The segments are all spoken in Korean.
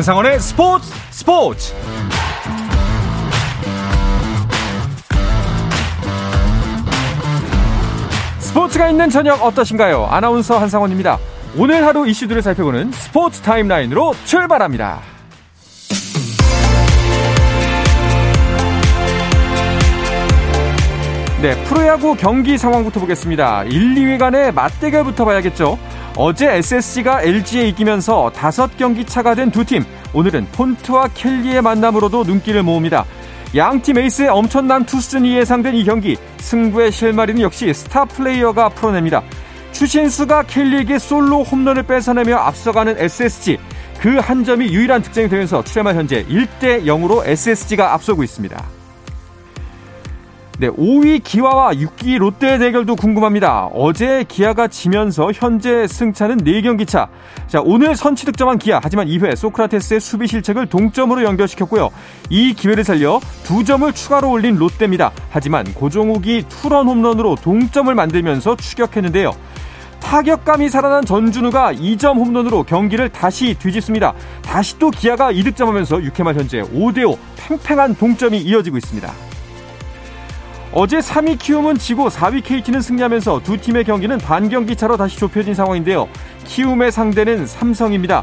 한상원의 스포츠 스포츠 스포츠가 있는 저녁 어떠신가요? 아나운서 한상원입니다. 오늘 하루 이슈들을 살펴보는 스포츠 타임라인으로 출발합니다. 네, 프로야구 경기 상황부터 보겠습니다. 1, 2위 간의 맞대결부터 봐야겠죠. 어제 SSG가 LG에 이기면서 5경기 차가 된 두 팀. 오늘은 폰트와 켈리의 만남으로도 눈길을 모읍니다. 양팀 에이스의 엄청난 투수전이 예상된 이 경기. 승부의 실마리는 역시 스타 플레이어가 풀어냅니다. 추신수가 켈리에게 솔로 홈런을 뺏어내며 앞서가는 SSG. 그 한 점이 유일한 특징이 되면서 출애말 현재 1대 0으로 SSG가 앞서고 있습니다. 네, 5위 기아와 6위 롯데 대결도 궁금합니다. 어제 기아가 지면서 현재 승차는 4경기 차. 자, 오늘 선취 득점한 기아. 하지만 2회 소크라테스의 수비 실책을 동점으로 연결시켰고요. 이 기회를 살려 2점을 추가로 올린 롯데입니다. 하지만 고종욱이 투런 홈런으로 동점을 만들면서 추격했는데요. 타격감이 살아난 전준우가 2점 홈런으로 경기를 다시 뒤집습니다. 다시 또 기아가 이득점하면서 6회 말 현재 5대5 팽팽한 동점이 이어지고 있습니다. 어제 3위 키움은 지고 4위 KT는 승리하면서 두 팀의 경기는 반경기 차로 다시 좁혀진 상황인데요. 키움의 상대는 삼성입니다.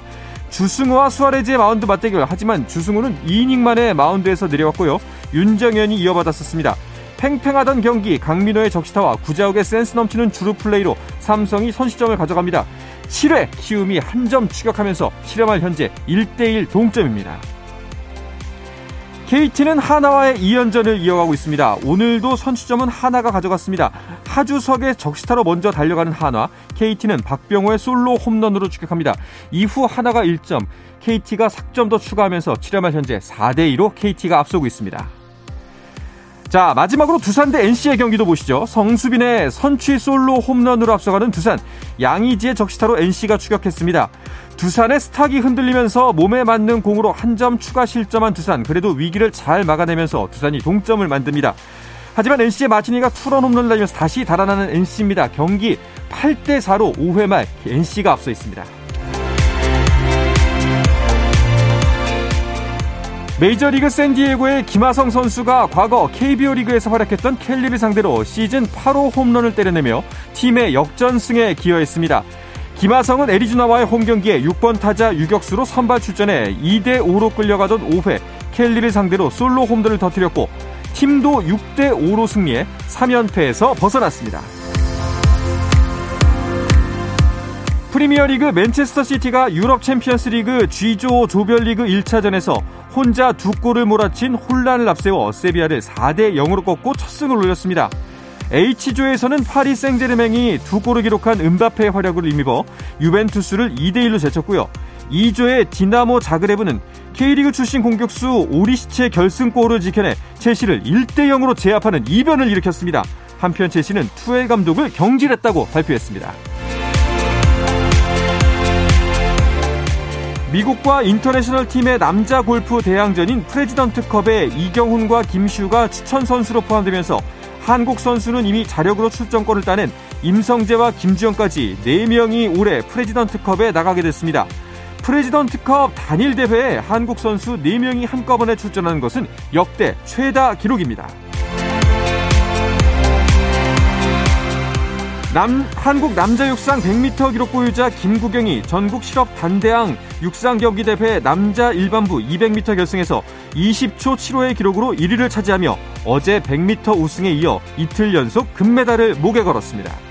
주승우와 수아레즈의 마운드 맞대결 하지만 주승우는 2이닝 만에 마운드에서 내려왔고요. 윤정현이 이어받았었습니다. 팽팽하던 경기 강민호의 적시타와 구자욱의 센스 넘치는 주루 플레이로 삼성이 선취점을 가져갑니다. 7회 키움이 한 점 추격하면서 7회 말 현재 1대1 동점입니다. KT는 한화와의 2연전을 이어가고 있습니다. 오늘도 선취점은 한화가 가져갔습니다. 하주석의 적시타로 먼저 달려가는 한화, KT는 박병호의 솔로 홈런으로 추격합니다. 이후 하나가 1점, KT가 4점 더 추가하면서 7회말 현재 4대2로 KT가 앞서고 있습니다. 자, 마지막으로 두산 대 NC의 경기도 보시죠. 성수빈의 선취 솔로 홈런으로 앞서가는 두산, 양의지의 적시타로 NC가 추격했습니다. 두산의 스탁이 흔들리면서 몸에 맞는 공으로 한 점 추가 실점한 두산. 그래도 위기를 잘 막아내면서 두산이 동점을 만듭니다. 하지만 NC의 마티니가 투런 홈런을 날리면서 다시 달아나는 NC입니다. 경기 8대 4로 5회 말 NC가 앞서 있습니다. 메이저리그 샌디에고의 김하성 선수가 과거 KBO 리그에서 활약했던 켈리를 상대로 시즌 8호 홈런을 때려내며 팀의 역전승에 기여했습니다. 김하성은 애리조나와의 홈경기에 6번 타자 유격수로 선발 출전해 2대5로 끌려가던 5회 켈리를 상대로 솔로 홈런을 터뜨렸고 팀도 6대5로 승리해 3연패에서 벗어났습니다. 프리미어리그 맨체스터 시티가 유럽 챔피언스 리그 G조 조별리그 1차전에서 혼자 두 골을 몰아친 홀란을 앞세워 세비야를 4대 0으로 꺾고 첫 승을 올렸습니다. H조에서는 파리 생제르맹이 두 골을 기록한 음바페의 활약을 힘입어 유벤투스를 2대 1로 제쳤고요. E조의 디나모 자그레브는 K리그 출신 공격수 오르시치의 결승골을 지켜내 첼시를 1대 0으로 제압하는 이변을 일으켰습니다. 한편 첼시는 투헬 감독을 경질했다고 발표했습니다. 미국과 인터내셔널 팀의 남자 골프 대항전인 프레지던트컵에 이경훈과 김시우가 추천 선수로 포함되면서 한국 선수는 이미 자력으로 출전권을 따낸 임성재와 김주영까지 4명이 올해 프레지던트컵에 나가게 됐습니다. 프레지던트컵 단일 대회에 한국 선수 4명이 한꺼번에 출전하는 것은 역대 최다 기록입니다. 남, 한국 남자 육상 100m 기록 보유자 김구경이 전국 실업 단대항 육상 경기 대회 남자 일반부 200m 결승에서 20초 7호의 기록으로 1위를 차지하며 어제 100m 우승에 이어 이틀 연속 금메달을 목에 걸었습니다.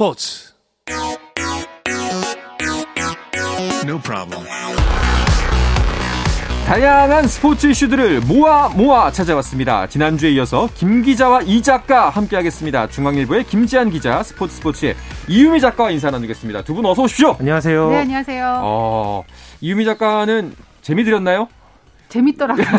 스포츠 No problem. 다양한 스포츠 이슈들을 모아 모아 찾아왔습니다. 지난주에 이어서 김 기자와 이 작가 함께하겠습니다. 중앙일보의 김지한 기자, 스포츠 스포츠의 이유미 작가와 인사 나누겠습니다. 두 분 어서 오십시오. 안녕하세요. 네, 안녕하세요. 어, 이유미 작가는 재미 들었나요? 재밌더라고요.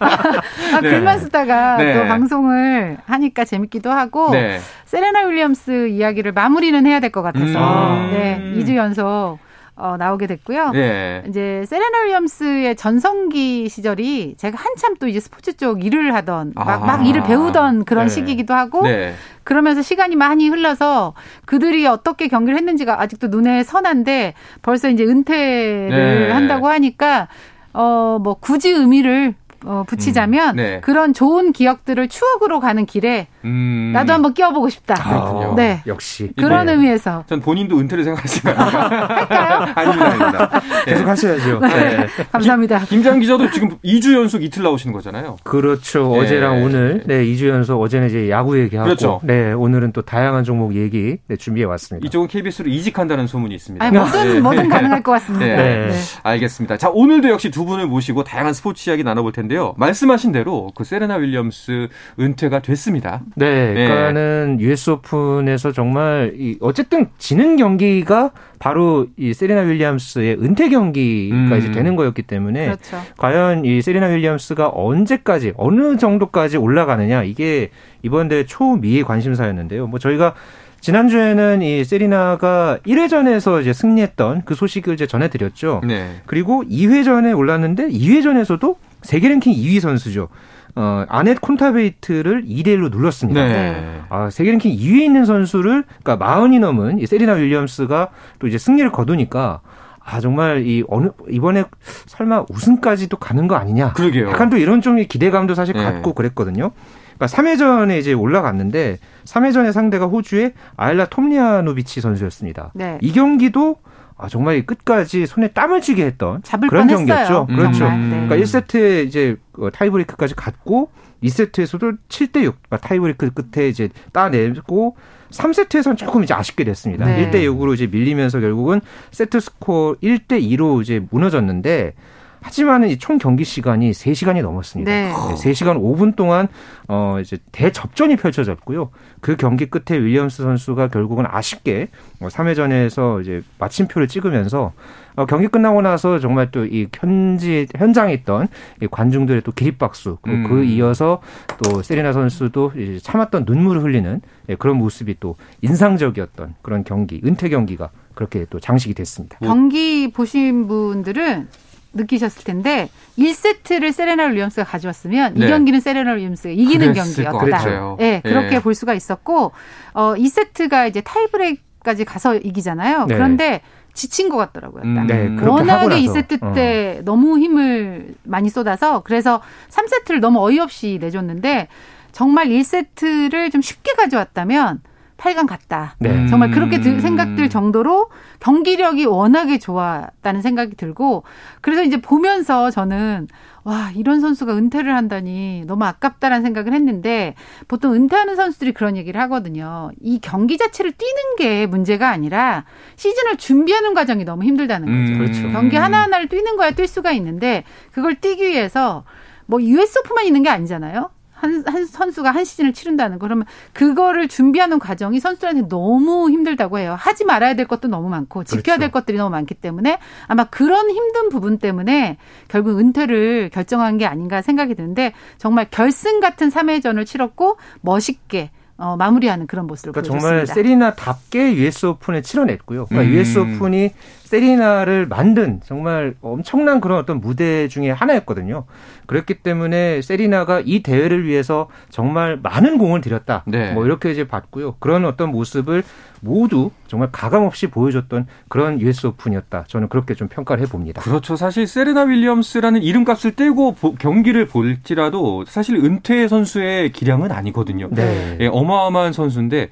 아, 네. 글만 쓰다가 네. 또 방송을 하니까 재밌기도 하고 네. 세레나 윌리엄스 이야기를 마무리는 해야 될 것 같아서 음. 네, 2주 연속 어, 나오게 됐고요. 네. 이제 세레나 윌리엄스의 전성기 시절이 제가 한참 또 이제 스포츠 쪽 일을 하던 막, 아. 막 일을 배우던 그런 네. 시기이기도 하고 네. 그러면서 시간이 많이 흘러서 그들이 어떻게 경기를 했는지가 아직도 눈에 선한데 벌써 이제 은퇴를 네. 한다고 하니까 어, 뭐 굳이 의미를 어, 붙이자면 음, 네. 그런 좋은 기억들을 추억으로 가는 길에 음. 나도 한번 끼워보고 싶다. 아, 그렇군요. 네. 역시. 그런 네. 의미에서. 전 본인도 은퇴를 생각하시나요? 할까요? 아닙니다, 아닙니다. 네. 계속 하셔야죠. 네. 네. 감사합니다. 김장 기자도 지금 2주 연속 이틀 나오시는 거잖아요. 그렇죠. 네. 어제랑 오늘, 네, 2주 연속 어제는 이제 야구 얘기하고. 그렇죠. 네, 오늘은 또 다양한 종목 얘기 네, 준비해 왔습니다. 이쪽은 KBS로 이직한다는 소문이 있습니다. 아니, 뭐든, 뭐든 가능할 것 같습니다. 네. 알겠습니다. 자, 오늘도 역시 두 분을 모시고 다양한 스포츠 이야기 나눠볼 텐데요. 말씀하신 대로 그 세레나 윌리엄스 은퇴가 됐습니다. 네, 네. 그러니까는 US 오픈에서 정말 이 어쨌든 지는 경기가 바로 이 세리나 윌리엄스의 은퇴 경기가 음. 이제 되는 거였기 때문에 그렇죠. 과연 이 세리나 윌리엄스가 언제까지 어느 정도까지 올라가느냐 이게 이번 대회 초미의 관심사였는데요. 뭐 저희가 지난주에는 이 세리나가 1회전에서 이제 승리했던 그 소식을 이제 전해드렸죠. 네. 그리고 2회전에 올랐는데 2회전에서도 세계 랭킹 2위 선수죠. 어, 아넷 콘타베이트를 2대 1로 눌렀습니다. 네. 아, 세계 랭킹 2위에 있는 선수를 그러니까 마흔이 넘은 이 세리나 윌리엄스가 또 이제 승리를 거두니까 아 정말 이 어느 이번에 설마 우승까지도 가는 거 아니냐? 그러게요. 약간 또 이런 좀 기대감도 사실 네. 갖고 그랬거든요. 그러니까 3회전에 이제 올라갔는데 3회전의 상대가 호주의 아일라 톰리아노비치 선수였습니다. 네. 이 경기도 아, 정말 끝까지 손에 땀을 쥐게 했던 그런 뻔했어요. 경기였죠. 음, 그렇죠. 네. 그러니까 1세트에 이제 어, 타이브레이크까지 갔고 2세트에서도 7대 6 그러니까 타이브레이크 끝에 이제 따내고 3세트에서는 조금 이제 아쉽게 됐습니다. 네. 1대 6으로 이제 밀리면서 결국은 세트 스코어 1대 2로 이제 무너졌는데 하지만은 이총 경기 시간이 3시간이 넘었습니다. 네. 네, 3시간 5분 동안 어 이제 대접전이 펼쳐졌고요. 그 경기 끝에 윌리엄스 선수가 결국은 아쉽게 3회전에서 뭐 이제 마침표를 찍으면서 어 경기 끝나고 나서 정말 또 이 현지 현장에 있던 이 관중들의 또 기립박수 그 음. 그 이어서 또 세리나 선수도 이제 참았던 눈물을 흘리는 예, 그런 모습이 또 인상적이었던 그런 경기 은퇴 경기가 그렇게 또 장식이 됐습니다. 경기 보신 분들은 느끼셨을 텐데 1세트를 세레나 윌리엄스가 가져왔으면 네. 이 경기는 세레나 윌리엄스가 이기는 경기였다. 네, 그렇게 네. 볼 수가 있었고 어 2세트가 이제 타이브레이크까지 가서 이기잖아요. 네. 그런데 지친 것 같더라고요. 음, 네, 워낙에 2세트 때 어. 너무 힘을 많이 쏟아서 그래서 3세트를 너무 어이없이 내줬는데 정말 1세트를 좀 쉽게 가져왔다면 8강 갔다. 네. 정말 그렇게 음. 생각들 정도로 경기력이 워낙에 좋았다는 생각이 들고 그래서 이제 보면서 저는 와, 이런 선수가 은퇴를 한다니 너무 아깝다라는 생각을 했는데 보통 은퇴하는 선수들이 그런 얘기를 하거든요. 이 경기 자체를 뛰는 게 문제가 아니라 시즌을 준비하는 과정이 너무 힘들다는 거죠. 음, 그렇죠. 경기 하나하나를 뛰는 거야 뛸 수가 있는데 그걸 뛰기 위해서 뭐 US 오프만 있는 게 아니잖아요. 한, 한 선수가 한 시즌을 치른다는 거 그러면 그거를 준비하는 과정이 선수들한테 너무 힘들다고 해요. 하지 말아야 될 것도 너무 많고 지켜야 그렇죠. 될 것들이 너무 많기 때문에 아마 그런 힘든 부분 때문에 결국 은퇴를 결정한 게 아닌가 생각이 드는데 정말 결승 같은 3회전을 치렀고 멋있게 어, 마무리하는 그런 모습을 그러니까 보여줬습니다. 정말 세리나답게 US 오픈에 치러냈고요. 그러니까 음. US 오픈이 세리나를 만든 정말 엄청난 그런 어떤 무대 중에 하나였거든요. 그렇기 때문에 세리나가 이 대회를 위해서 정말 많은 공을 들였다. 네. 뭐 이렇게 이제 봤고요. 그런 어떤 모습을 모두 정말 가감 없이 보여줬던 그런 US 오픈이었다. 저는 그렇게 좀 평가를 해봅니다. 그렇죠. 사실 세레나 윌리엄스라는 이름값을 떼고 경기를 볼지라도 사실 은퇴 선수의 기량은 아니거든요. 네. 예, 어마어마한 선수인데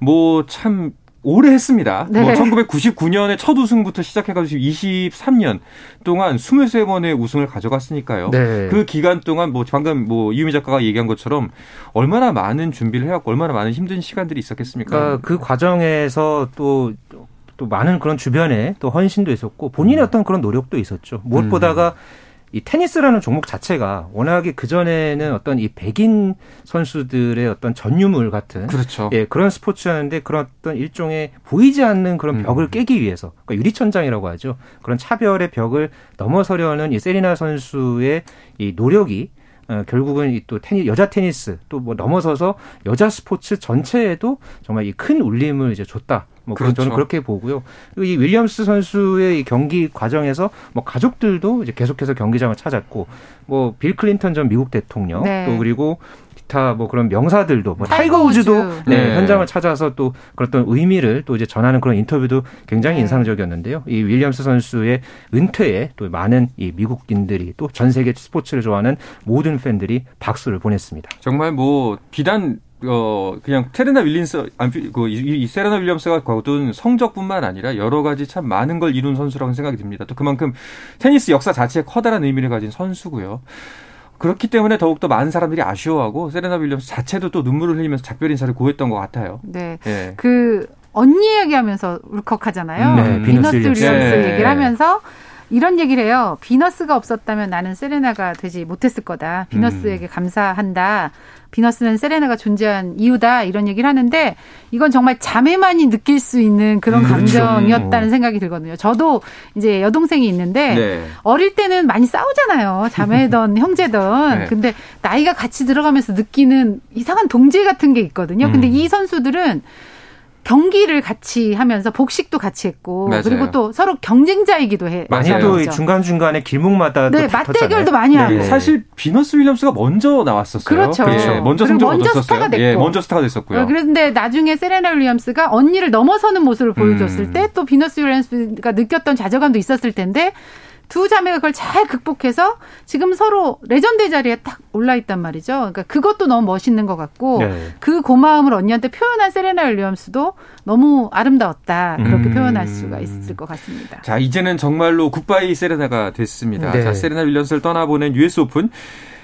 뭐 참 오래 했습니다. 네. 뭐 1999년에 첫 우승부터 시작해가지고 23년 동안 23번의 우승을 가져갔으니까요. 네. 그 기간 동안 뭐 방금 뭐 이유미 작가가 얘기한 것처럼 얼마나 많은 준비를 해왔고 얼마나 많은 힘든 시간들이 있었겠습니까? 그러니까 그 과정에서 또, 또 많은 그런 주변에 또 헌신도 있었고 본인의 음. 어떤 그런 노력도 있었죠. 무엇보다가 음. 이 테니스라는 종목 자체가 워낙에 그 전에는 어떤 이 백인 선수들의 어떤 전유물 같은 그렇죠. 예 그런 스포츠였는데 그런 어떤 일종의 보이지 않는 그런 음. 벽을 깨기 위해서 그러니까 유리천장이라고 하죠. 그런 차별의 벽을 넘어서려는 이 세리나 선수의 이 노력이 어, 결국은 이 또 테니 여자 테니스 또 뭐 넘어서서 여자 스포츠 전체에도 정말 이 큰 울림을 이제 줬다. 뭐 그렇죠. 저는 그렇게 보고요. 이 윌리엄스 선수의 이 경기 과정에서 뭐 가족들도 이제 계속해서 경기장을 찾았고 뭐 빌 클린턴 전 미국 대통령 네. 또 그리고 기타 뭐 그런 명사들도 뭐 타이거 우즈도 네, 네. 현장을 찾아서 또 그런 의미를 또 이제 전하는 그런 인터뷰도 굉장히 네. 인상적이었는데요. 이 윌리엄스 선수의 은퇴에 또 많은 이 미국인들이 또 전 세계 스포츠를 좋아하는 모든 팬들이 박수를 보냈습니다. 정말 뭐 비단 어 그냥 세레나 윌리엄스 그 이 세레나 윌리엄스가 거둔 성적뿐만 아니라 여러 가지 참 많은 걸 이룬 선수라고 생각이 듭니다. 또 그만큼 테니스 역사 자체에 커다란 의미를 가진 선수고요. 그렇기 때문에 더욱더 많은 사람들이 아쉬워하고 세레나 윌리엄스 자체도 또 눈물을 흘리면서 작별 인사를 고했던 것 같아요. 네. 네. 그 언니 얘기하면서 울컥하잖아요. 네, 비너스 윌리엄스 네. 얘기를 하면서 이런 얘기를 해요. 비너스가 없었다면 나는 세레나가 되지 못했을 거다. 비너스에게 음. 감사한다. 비너스는 세레나가 존재한 이유다. 이런 얘기를 하는데 이건 정말 자매만이 느낄 수 있는 그런 음, 그렇죠. 감정이었다는 음. 생각이 들거든요. 저도 이제 여동생이 있는데 네. 어릴 때는 많이 싸우잖아요. 자매든 형제든. 네. 근데 나이가 같이 들어가면서 느끼는 이상한 동질 같은 게 있거든요. 근데 음. 이 선수들은 경기를 같이 하면서 복식도 같이 했고 맞아요. 그리고 또 서로 경쟁자이기도 해. 많이 또 중간 중간에 길목마다 네 맞대결도 많이 하고. 네. 사실 비너스 윌리엄스가 먼저 나왔었어요. 그렇죠. 네. 먼저 성적 먼저 스타가 됐고. 예, 먼저 스타가 됐었고요. 어, 그런데 나중에 세레나 윌리엄스가 언니를 넘어서는 모습을 보여줬을 음. 때또 비너스 윌리엄스가 느꼈던 좌절감도 있었을 텐데 두 자매가 그걸 잘 극복해서 지금 서로 레전드 자리에 딱 올라 있단 말이죠. 그러니까 그것도 너무 멋있는 것 같고 네. 그 고마움을 언니한테 표현한 세레나 윌리엄스도 너무 아름다웠다. 그렇게 음. 표현할 수가 있을 것 같습니다. 자, 이제는 정말로 굿바이 세레나가 됐습니다. 네. 자, 세레나 윌리엄스를 떠나보낸 US 오픈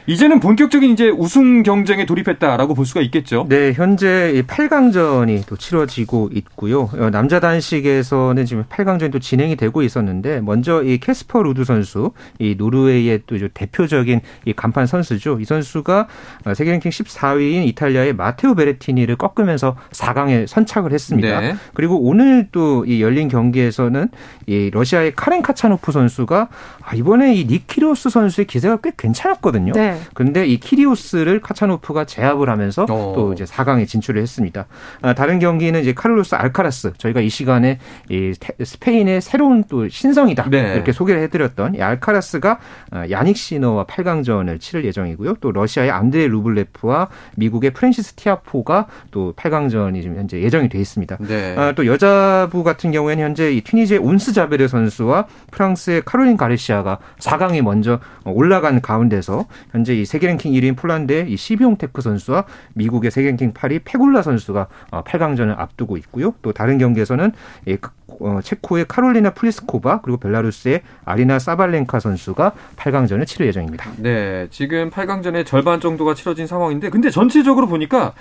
이제는 본격적인 이제 우승 경쟁에 돌입했다라고 볼 수가 있겠죠. 네, 현재 8강전이 또 치러지고 있고요. 어, 남자 단식에서는 지금 8강전이 또 진행이 되고 있었는데 먼저 이 캐스퍼 루드 선수, 이 노르웨이의 또 대표적인 이 간판 선수죠. 이 선수가 어, 세계 랭킹 14위인 이탈리아의 마테오 베레티니를 꺾으면서 4강에 선착을 했습니다. 네. 그리고 오늘 또 이 열린 경기에서는 이 러시아의 카렌 카차노프 선수가 아, 이번에 이 닉 키리오스 선수의 기세가 꽤 괜찮았거든요. 네. 그런데 이 키리오스를 카차노프가 제압을 하면서 어. 또 이제 4강에 진출을 했습니다. 아, 다른 경기는 이제 카를로스 알카라스 저희가 이 시간에 이 스페인의 새로운 또 신성이다 네. 이렇게 소개를 해드렸던 이 알카라스가 아, 야닉 시너와 8강전을 치를 예정이고요. 또 러시아의 안드레 루블레프와 미국의 프랜시스 티아포가 또 8강전이 지금 현재 예정이 돼 있습니다. 네. 아, 또 여자부 같은 경우에는 현재 이 튀니지의 온스 자베르 선수와 프랑스의 카롤린 가르시아가 4강에 먼저 올라간 가운데서 현재 현재 이 세계 랭킹 1위인 폴란드의 이 시비옹테크 선수와 미국의 세계 랭킹 8위 페굴라 선수가 8강전을 어, 앞두고 있고요. 또 다른 경기에서는 그, 어, 체코의 카롤리나 플리스코바 그리고 벨라루스의 아리나 사발렌카 선수가 8강전을 치를 예정입니다. 네, 지금 8강전의 절반 정도가 치러진 상황인데 근데 전체적으로 보니까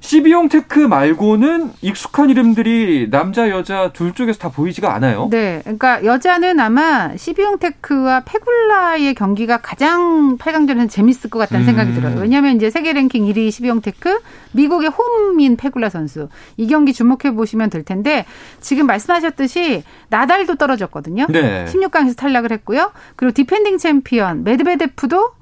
시비옹테크 말고는 익숙한 이름들이 남자 여자 둘 쪽에서 다 보이지가 않아요. 네, 그러니까 여자는 아마 시비옹테크와 페굴라의 경기가 가장 8강전에는 재밌을 것 같다는 음. 생각이 들어요. 왜냐하면 이제 세계 랭킹 1위 시비옹테크, 미국의 홈인 페굴라 선수 이 경기 주목해 보시면 될 텐데 지금 말씀하셨 듯이 나달도 떨어졌거든요. 네. 16강에서 탈락을 했고요. 그리고 디펜딩 챔피언 메드베데프도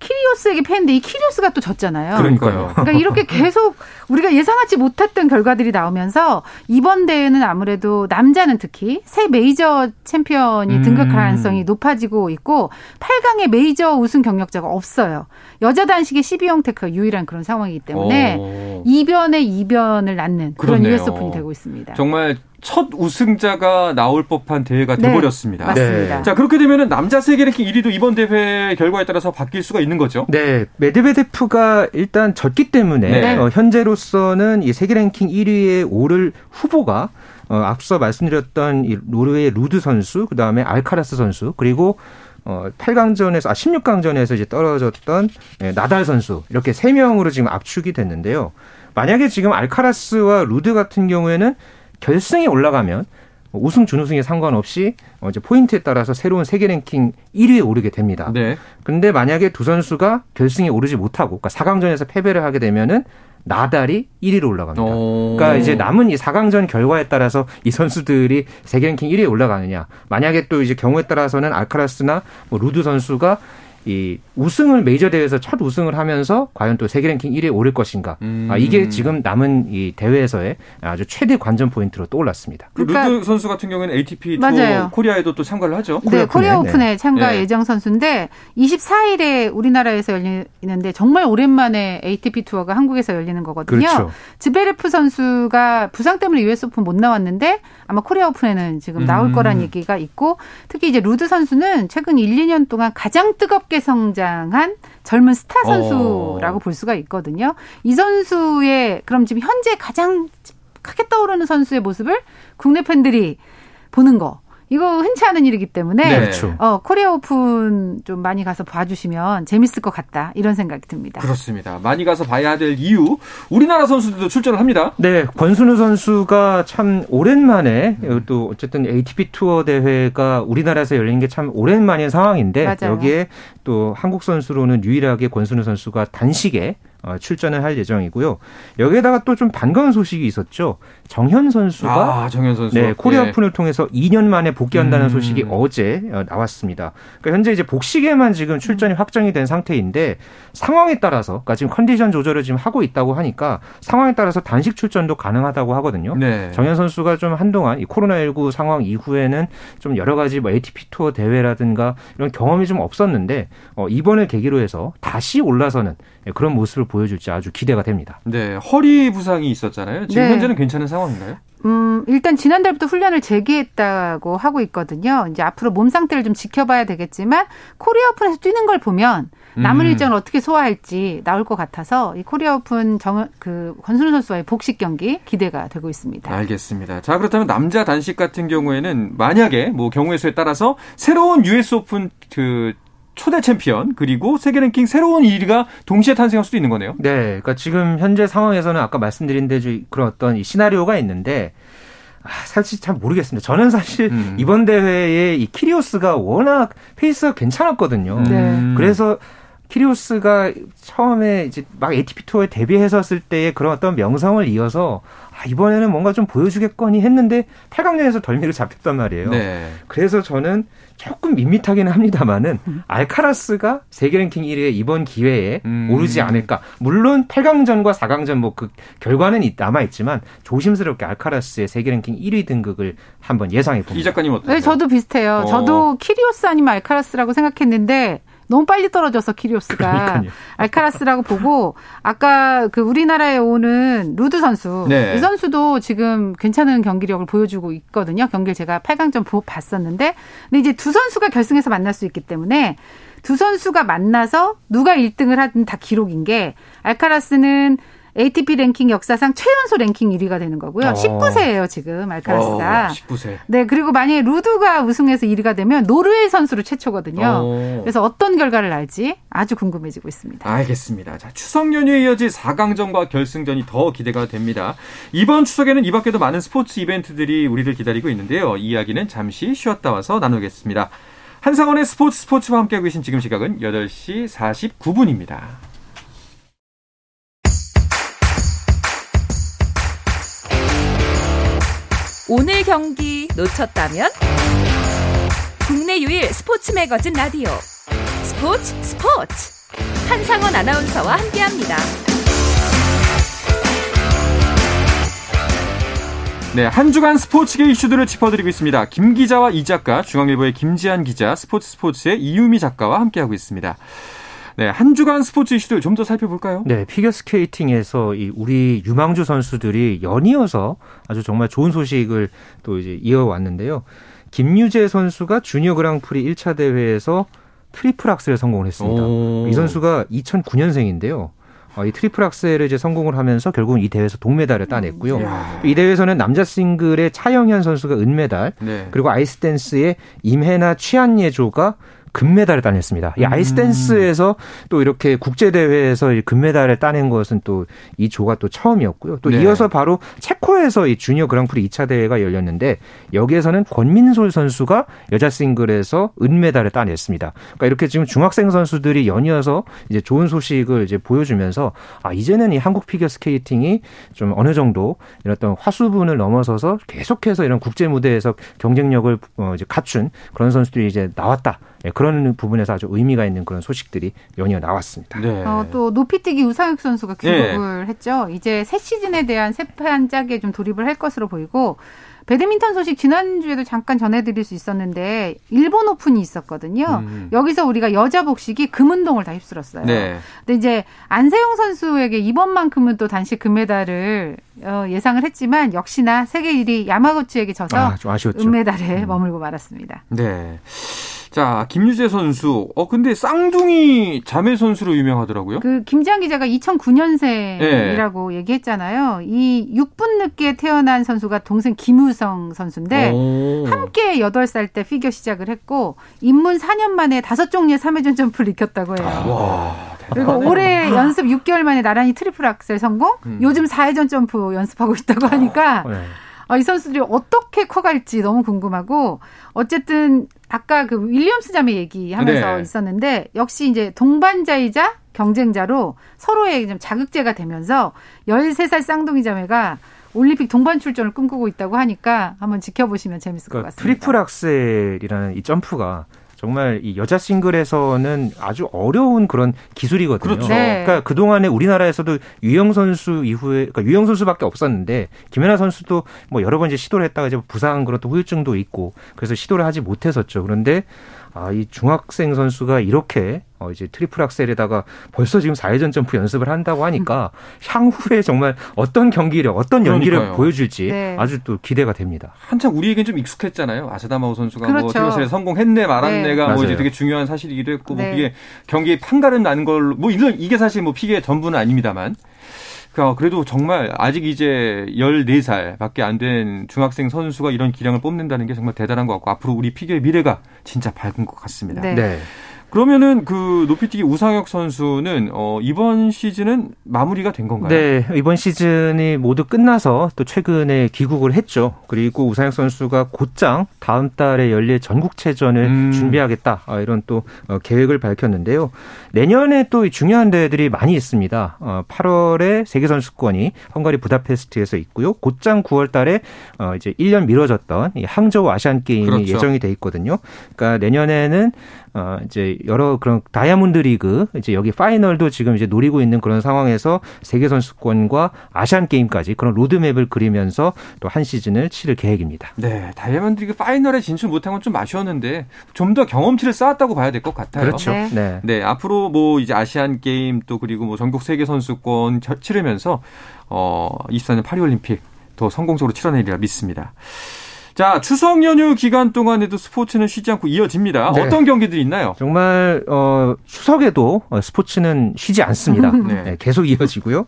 키리오스에게 패했는데 이 키리오스가 또 졌잖아요. 그러니까요. 그러니까 이렇게 계속 우리가 예상하지 못했던 결과들이 나오면서 이번 대회는 아무래도 남자는 특히 새 메이저 챔피언이 음. 등극 가능성이 높아지고 있고 8강에 메이저 우승 경력자가 없어요. 여자 단식의 시비옹테크가 유일한 그런 상황이기 때문에 오. 이변에 이변을 낳는 그런 그렇네요. US 오픈이 되고 있습니다. 정말 첫 우승자가 나올 법한 대회가 네, 돼버렸습니다. 맞습니다. 네. 자 그렇게 되면 남자 세계 랭킹 1위도 이번 대회 결과에 따라서 바뀔 수가 있는 거죠? 네, 메드베데프가 일단 졌기 때문에 네. 어, 현재로 서는 이 세계 랭킹 1위에 오를 후보가 어, 앞서 말씀드렸던 이 노르웨이 루드 선수, 그 다음에 알카라스 선수, 그리고 어, 8강전에서, 아, 16강전에서 이제 떨어졌던 예, 나달 선수, 이렇게 3명으로 지금 압축이 됐는데요. 만약에 지금 알카라스와 루드 같은 경우에는 결승에 올라가면 우승 준우승에 상관없이 어, 이제 포인트에 따라서 새로운 세계 랭킹 1위에 오르게 됩니다. 네. 근데 만약에 두 선수가 결승에 오르지 못하고 그러니까 4강전에서 패배를 하게 되면은 나달이 1위로 올라갑니다. 오. 그러니까 이제 남은 이 4강전 결과에 따라서 이 선수들이 세계 랭킹 1위에 올라가느냐. 만약에 또 이제 경우에 따라서는 알카라스나 뭐 루드 선수가 이 우승을 메이저 대회에서 첫 우승을 하면서 과연 또 세계 랭킹 1위에 오를 것인가. 음. 아, 이게 지금 남은 이 대회에서의 아주 최대 관전 포인트로 떠올랐습니다. 그 그러니까 루드 선수 같은 경우에는 ATP 투어 코리아에도 또 참가를 하죠. 네, 코리아 오픈에 네. 참가 네. 예정 선수인데 24일에 우리나라에서 열리는데 정말 오랜만에 ATP 투어가 한국에서 열리는 거거든요. 그렇죠. 즈베레프 선수가 부상 때문에 US 오픈 못 나왔는데 아마 코리아 오픈에는 지금 나올 음. 거란 얘기가 있고 특히 이제 루드 선수는 최근 1, 2년 동안 가장 뜨겁게 성장한 젊은 스타 선수라고 어. 볼 수가 있거든요. 이 선수의 그럼 지금 현재 가장 크게 떠오르는 선수의 모습을 국내 팬들이 보는 거. 이거 흔치 않은 일이기 때문에 네. 그렇죠. 어, 코리아 오픈 좀 많이 가서 봐주시면 재밌을 것 같다 이런 생각이 듭니다. 그렇습니다. 많이 가서 봐야 될 이유 우리나라 선수들도 출전을 합니다. 네, 권순우 선수가 참 오랜만에 음. 또 어쨌든 ATP 투어 대회가 우리나라에서 열린 게참 오랜만인 상황인데 맞아요. 여기에 또 한국 선수로는 유일하게 권순우 선수가 단식에 어, 출전을 할 예정이고요. 여기에다가 또 좀 반가운 소식이 있었죠. 정현 선수가 아, 정현 선수. 네, 코리아 예. 통해서 2년 만에 복귀한다는 음. 소식이 어제 어, 나왔습니다. 그러니까 현재 이제 복식에만 지금 출전이 확정이 된 상태인데 상황에 따라서 그러니까 지금 컨디션 조절을 지금 하고 있다고 하니까 상황에 따라서 단식 출전도 가능하다고 하거든요. 네. 정현 선수가 좀 한동안 이 코로나19 상황 이후에는 좀 여러 가지 뭐 ATP 투어 대회라든가 이런 경험이 좀 없었는데 어, 이번을 계기로 해서 다시 올라서는 그런 모습을 보여줄지 아주 기대가 됩니다. 네, 허리 부상이 있었잖아요. 지금 네. 현재는 괜찮은 상황인가요? 음, 일단 지난달부터 훈련을 재개했다고 하고 있거든요. 이제 앞으로 몸 상태를 좀 지켜봐야 되겠지만 코리아 오픈에서 뛰는 걸 보면 남은 음. 일정을 어떻게 소화할지 나올 것 같아서 이 코리아 오픈 정, 그 권순우 선수와의 복식 경기 기대가 되고 있습니다. 알겠습니다. 자, 그렇다면 남자 단식 같은 경우에는 만약에 뭐 경우의 수에 따라서 새로운 US 오픈 그 초대 챔피언 그리고 세계 랭킹 새로운 1위가 동시에 탄생할 수도 있는 거네요. 네, 그러니까 지금 현재 상황에서는 아까 말씀드린 대로 그런 어떤 이 시나리오가 있는데 아, 사실 잘 모르겠습니다. 저는 사실 음. 이번 대회에 이 키리오스가 워낙 페이스가 괜찮았거든요. 네. 그래서 키리오스가 처음에 이제 막 ATP 투어에 데뷔했었을 때의 그런 어떤 명성을 이어서 아, 이번에는 뭔가 좀 보여주겠거니 했는데 8강전에서 덜미를 잡혔단 말이에요. 네. 그래서 저는 조금 밋밋하기는 합니다만은 알카라스가 세계 랭킹 1위에 이번 기회에 음. 오르지 않을까. 물론 8강전과 4강전 뭐 그 결과는 남아 있지만 조심스럽게 알카라스의 세계 랭킹 1위 등극을 한번 예상해 봅니다. 이 작가님 어떠세요? 네, 저도 비슷해요. 어. 저도 키리오스 아니면 알카라스라고 생각했는데 너무 빨리 떨어져서 키리오스가 그러니까요. 알카라스라고 보고 아까 그 우리나라에 오는 루드 선수 네. 이 선수도 지금 괜찮은 경기력을 보여주고 있거든요. 경기를 제가 8강전 봤었는데 근데 이제 두 선수가 결승에서 만날 수 있기 때문에 두 선수가 만나서 누가 1등을 하든 다 기록인 게 알카라스는 ATP 랭킹 역사상 최연소 랭킹 1위가 되는 거고요. 어. 19세예요, 지금 알카라스가. 어, 19세. 네, 그리고 만약에 루드가 우승해서 1위가 되면 노르웨이 선수로 최초거든요. 어. 그래서 어떤 결과를 날지 아주 궁금해지고 있습니다. 알겠습니다. 자, 추석 연휴에 이어질 4강전과 결승전이 더 기대가 됩니다. 이번 추석에는 이 밖에도 많은 스포츠 이벤트들이 우리를 기다리고 있는데요. 이 이야기는 잠시 쉬었다 와서 나누겠습니다. 한상원의 스포츠 스포츠와 함께하고 계신 지금 시각은 8시 49분입니다. 오늘 경기 놓쳤다면 국내 유일 스포츠 매거진 라디오 스포츠 스포츠 한상원 아나운서와 함께합니다. 네, 한 주간 스포츠계 이슈들을 짚어드리고 있습니다. 김 기자와 이 작가, 중앙일보의 김지한 기자, 스포츠 스포츠의 이유미 작가와 함께하고 있습니다. 네, 한 주간 스포츠 이슈들 좀 더 살펴볼까요? 네, 피겨 스케이팅에서 이 우리 유망주 선수들이 연이어서 아주 정말 좋은 소식을 또 이제 이어왔는데요. 김유재 선수가 주니어 그랑프리 1차 대회에서 트리플 악셀에 성공을 했습니다. 오. 이 선수가 2009년생인데요. 어, 이 트리플 악셀을 이제 성공을 하면서 결국은 이 대회에서 동메달을 따냈고요. 음. 이 대회에서는 남자 싱글의 차영현 선수가 은메달, 네. 그리고 아이스댄스의 임혜나 취안예 조가 금메달을 따냈습니다. 이 음. 아이스댄스에서 또 이렇게 국제 대회에서 금메달을 따낸 것은 또 이 조가 또 처음이었고요. 또 네. 이어서 바로 체코에서 이 주니어 그랑프리 2차 대회가 열렸는데 여기에서는 권민솔 선수가 여자 싱글에서 은메달을 따냈습니다. 그러니까 이렇게 지금 중학생 선수들이 연이어서 이제 좋은 소식을 이제 보여주면서 아 이제는 이 한국 피겨 스케이팅이 좀 어느 정도 이런 어떤 화수분을 넘어서서 계속해서 이런 국제 무대에서 경쟁력을 어 이제 갖춘 그런 선수들이 이제 나왔다. 네, 그런 부분에서 아주 의미가 있는 그런 소식들이 연이어 나왔습니다. 네. 어, 또 높이뛰기 우상혁 선수가 귀국을 네. 했죠. 이제 새 시즌에 대한 새판 짝에 좀 돌입을 할 것으로 보이고 배드민턴 소식 지난주에도 잠깐 전해드릴 수 있었는데 일본 오픈이 있었거든요. 음. 여기서 우리가 여자 복식이 금운동을 다 휩쓸었어요. 네. 근데 이제 안세용 선수에게 이번만큼은 또 단식 금메달을 어, 예상을 했지만 역시나 세계 1위 야마구치에게 져서 아, 은메달에 음. 머물고 말았습니다. 네. 자, 김유재 선수. 어, 근데 쌍둥이 자매 선수로 유명하더라고요. 그 김지한 기자가 2009년생이라고 네. 얘기했잖아요. 이 6분 늦게 태어난 선수가 동생 김유성 선수인데 오. 함께 8살 때 피겨 시작을 했고 입문 4년 만에 다섯 종류의 3회전 점프를 익혔다고 해요. 아, 와. 그리고 올해 연습 6개월 만에 나란히 트리플 악셀 성공. 음. 요즘 4회전 점프 연습하고 있다고 하니까 네. 아, 이 선수들이 어떻게 커갈지 너무 궁금하고 어쨌든 아까 그 윌리엄스 자매 얘기하면서 네. 있었는데 역시 이제 동반자이자 경쟁자로 서로의 좀 자극제가 되면서 13살 쌍둥이 자매가 올림픽 동반 출전을 꿈꾸고 있다고 하니까 한번 지켜보시면 재밌을 그러니까 것 같습니다. 트리플 악셀이라는 이 점프가 정말 이 여자 싱글에서는 아주 어려운 그런 기술이거든요. 그렇죠. 네. 그러니까 그 동안에 우리나라에서도 유영 선수 이후에 그러니까 유영 선수밖에 없었는데 김연아 선수도 뭐 여러 번 이제 시도를 했다가 이제 부상 그런 또 후유증도 있고 그래서 시도를 하지 못했었죠. 그런데 아, 이 중학생 선수가 이렇게 어, 이제 트리플 악셀에다가 벌써 지금 4회전 점프 연습을 한다고 하니까 향후에 정말 어떤 경기력, 어떤 연기를 그러니까요. 보여줄지 네. 아주 또 기대가 됩니다. 한참 우리에겐 좀 익숙했잖아요. 아사다 마오 선수가 뭐 그렇죠. 뭐 트리플 성공했네 말았네가 네. 뭐 이제 되게 중요한 사실이기도 했고 뭐 네. 뭐 이게 경기에 판가름 나는 걸로 뭐 이게 사실 뭐 피게 전부는 아닙니다만 그러니까 그래도 정말 아직 이제 14살 밖에 안 된 중학생 선수가 이런 기량을 뽐낸다는 게 정말 대단한 것 같고 앞으로 우리 피겨의 미래가 진짜 밝은 것 같습니다. 네. 네. 그러면은 그 높이뛰기 우상혁 선수는 어 이번 시즌은 마무리가 된 건가요? 네, 이번 시즌이 모두 끝나서 또 최근에 귀국을 했죠. 그리고 우상혁 선수가 곧장 다음 달에 열릴 전국체전을 음. 준비하겠다 아, 이런 또 어, 계획을 밝혔는데요. 내년에 또 중요한 대회들이 많이 있습니다. 어 8월에 세계 선수권이 헝가리 부다페스트에서 있고요. 곧장 9월달에 어 이제 1년 미뤄졌던 이 항저우 아시안 게임이 그렇죠. 예정이 돼 있거든요. 그러니까 내년에는 어 이제 여러 그런 다이아몬드 리그 이제 여기 파이널도 지금 이제 노리고 있는 그런 상황에서 세계 선수권과 아시안 게임까지 그런 로드맵을 그리면서 또 한 시즌을 치를 계획입니다. 네, 다이아몬드 리그 파이널에 진출 못한 건 좀 아쉬웠는데 좀 더 경험치를 쌓았다고 봐야 될 것 같아요. 그렇죠. 네. 네. 네, 앞으로 뭐 이제 아시안 게임 또 그리고 뭐 전국 세계 선수권 치르면서 어 24년 파리 올림픽 더 성공적으로 치러내리라 믿습니다. 자, 추석 연휴 기간 동안에도 스포츠는 쉬지 않고 이어집니다. 네. 어떤 경기들이 있나요? 정말 어 추석에도 스포츠는 쉬지 않습니다. 네. 네, 계속 이어지고요.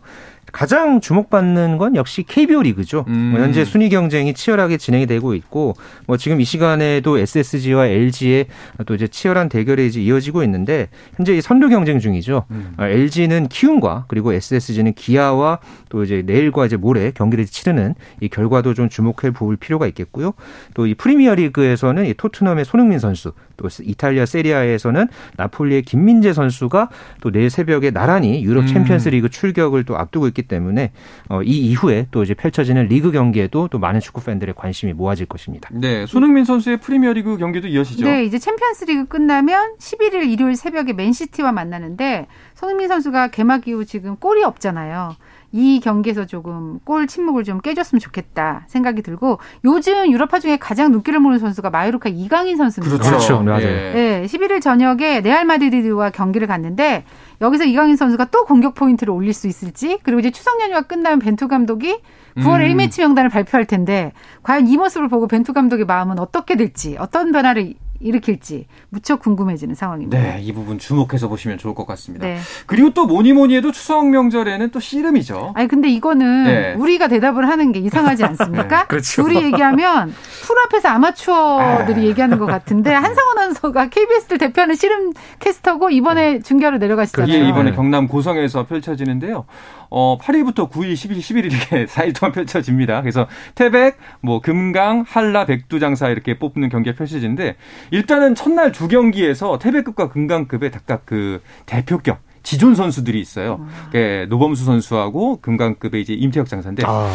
가장 주목받는 건 역시 KBO 리그죠. 음. 뭐 현재 순위 경쟁이 치열하게 진행이 되고 있고 뭐 지금 이 시간에도 SSG와 LG의 또 이제 치열한 대결이 이제 이어지고 있는데 현재 이 선두 경쟁 중이죠. 음. LG는 아, 키움과 그리고 SSG는 기아와 또 이제 내일과 이제 모레 경기를 치르는 이 결과도 좀 주목해 볼 필요가 있겠고요. 또 이 프리미어 리그에서는 이 토트넘의 손흥민 선수 또 이탈리아 세리에 A에서는 나폴리의 김민재 선수가 또 내일 새벽에 나란히 유럽 음. 챔피언스 리그 출격을 또 앞두고 있기 때문에 어, 이 이후에 또 이제 펼쳐지는 리그 경기에도 또 많은 축구 팬들의 관심이 모아질 것입니다. 네, 손흥민 선수의 프리미어 리그 경기도 이어지죠. 네, 이제 챔피언스 리그 끝나면 11일 일요일 새벽에 맨시티와 만나는데 손흥민 선수가 개막 이후 지금 골이 없잖아요. 이 경기에서 조금 골 침묵을 좀 깨줬으면 좋겠다 생각이 들고 요즘 유럽파 중에 가장 눈길을 모으는 선수가 마요르카 이강인 선수입니다. 그렇죠. 그렇죠. 맞아요. 네, 11일 저녁에 레알 마드리드와 경기를 갖는데 여기서 이강인 선수가 또 공격 포인트를 올릴 수 있을지 그리고 이제 추석 연휴가 끝나면 벤투 감독이 9월 음. A매치 명단을 발표할 텐데 과연 이 모습을 보고 벤투 감독의 마음은 어떻게 될지 어떤 변화를 일으킬지 무척 궁금해지는 상황입니다. 네, 이 부분 주목해서 보시면 좋을 것 같습니다. 네. 그리고 또 뭐니 뭐니 해도 추석 명절에는 또 씨름이죠. 아니 근데 이거는 네. 우리가 대답을 하는 게 이상하지 않습니까? 네, 그렇죠. 우리 얘기하면 프로 앞에서 아마추어들이 아. 얘기하는 것 같은데 한상원 아나운서가 KBS를 대표하는 씨름 캐스터고 이번에 네. 중계하러 내려가시잖아요. 그게 이번에 경남 고성에서 펼쳐지는데요. 어, 8일부터 9일, 10일, 11일 이렇게 4일 동안 펼쳐집니다. 그래서 태백, 뭐 금강, 한라, 백두장사 이렇게 뽑는 경기가 펼쳐지는데 일단은 첫날 두 경기에서 태백급과 금강급의 각각 그 대표격 지존 선수들이 있어요. 음. 예, 노범수 선수하고 금강급의 이제 임태혁 장사인데. 아.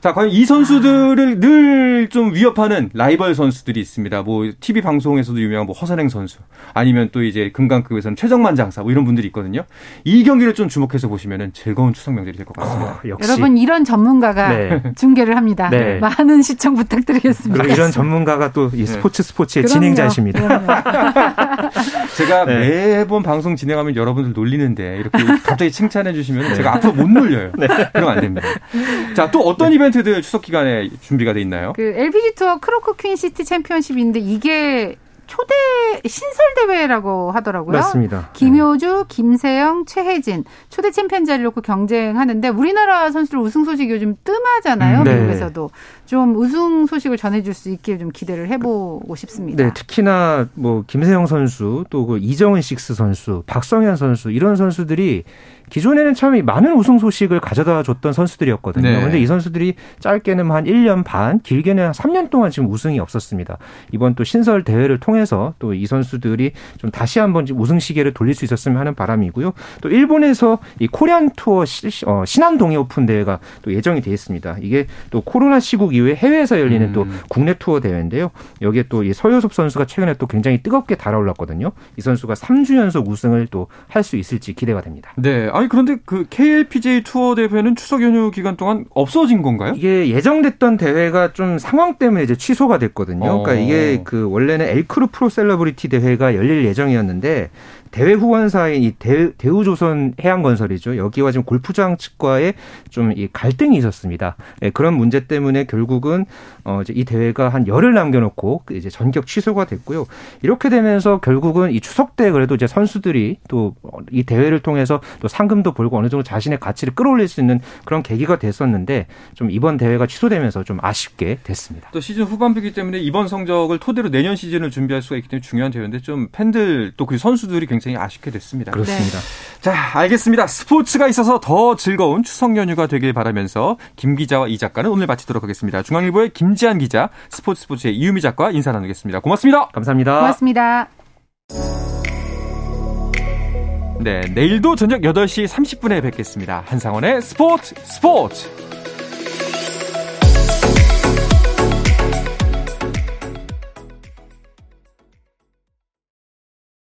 자, 과연 이 선수들을 늘좀 위협하는 라이벌 선수들이 있습니다. 뭐 TV 방송에서도 유명한 뭐 허선행 선수, 아니면 또 이제 금강급에서는 최정만 장사 뭐 이런 분들이 있거든요. 이 경기를 좀 주목해서 보시면은 즐거운 추석 명절이 될 것 같습니다. 어, 여러분 이런 전문가가 네. 중계를 합니다. 네. 많은 시청 부탁드리겠습니다. 이런 전문가가 또 이 스포츠 스포츠의 그럼요. 진행자이십니다. 제가 네. 매번 방송 진행하면 여러분들 놀리는 있는데 이렇게 갑자기 칭찬해 주시면 네. 제가 앞으로 못 놀려요. 네. 그러면 안 됩니다. 자, 또 어떤 이벤트들 추석 기간에 준비가 돼 있나요? 그 LPGA 투어 크로거 퀸시티 챔피언십인데 이게 초대 신설 대회라고 하더라고요. 맞습니다. 김효주, 김세영, 최혜진 초대 챔피언 자리를 놓고 경쟁하는데 우리나라 선수들 우승 소식이 요즘 뜸하잖아요. 네. 미국에서도 좀 우승 소식을 전해줄 수 있게 좀 기대를 해보고 싶습니다. 네, 특히나 뭐 김세영 선수 또 그 이정은 식스 선수, 박성현 선수 이런 선수들이 기존에는 참 많은 우승 소식을 가져다 줬던 선수들이었거든요. 네. 근데 이 선수들이 짧게는 한 1년 반, 길게는 한 3년 동안 지금 우승이 없었습니다. 이번 또 신설 대회를 통해서 또 이 선수들이 좀 다시 한번 우승 시계를 돌릴 수 있었으면 하는 바람이고요. 또 일본에서 이 코리안 투어 어, 신안 동해 오픈 대회가 또 예정이 돼 있습니다. 이게 또 코로나 시국 이후에 해외에서 열리는 음. 또 국내 투어 대회인데요. 여기에 또 이 서요섭 선수가 최근에 또 굉장히 뜨겁게 달아올랐거든요. 이 선수가 3주 연속 우승을 또 할 수 있을지 기대가 됩니다. 네. 아니 그런데 그 KLPGA 투어 대회는 추석 연휴 기간 동안 없어진 건가요? 이게 예정됐던 대회가 좀 상황 때문에 이제 취소가 됐거든요. 어. 그러니까 이게 그 원래는 엘크루 프로 셀러브리티 대회가 열릴 예정이었는데 대회 후원사인 이 대, 대우조선 해양건설이죠. 여기와 지금 골프장 측과의 좀 이 갈등이 있었습니다. 네, 그런 문제 때문에 결국은 어 이제 이 대회가 한 열흘 남겨놓고 그 이제 전격 취소가 됐고요. 이렇게 되면서 결국은 이 추석 때 그래도 이제 선수들이 또 이 대회를 통해서 또 상금도 벌고 어느 정도 자신의 가치를 끌어올릴 수 있는 그런 계기가 됐었는데 좀 이번 대회가 취소되면서 좀 아쉽게 됐습니다. 또 시즌 후반부이기 때문에 이번 성적을 토대로 내년 시즌을 준비할 수가 있기 때문에 중요한 대회인데 좀 팬들 또 그 선수들이 굉장히 굉장히 아쉽게 됐습니다. 그렇습니다. 네. 자, 알겠습니다. 스포츠가 있어서 더 즐거운 추석 연휴가 되길 바라면서 김 기자와 이 작가는 오늘 마치도록 하겠습니다. 중앙일보의 김지한 기자, 스포츠 스포츠의 이유미 작가 인사 나누겠습니다. 고맙습니다. 감사합니다. 고맙습니다. 네, 내일도 저녁 8시 30분에 뵙겠습니다. 한상원의 스포츠 스포츠.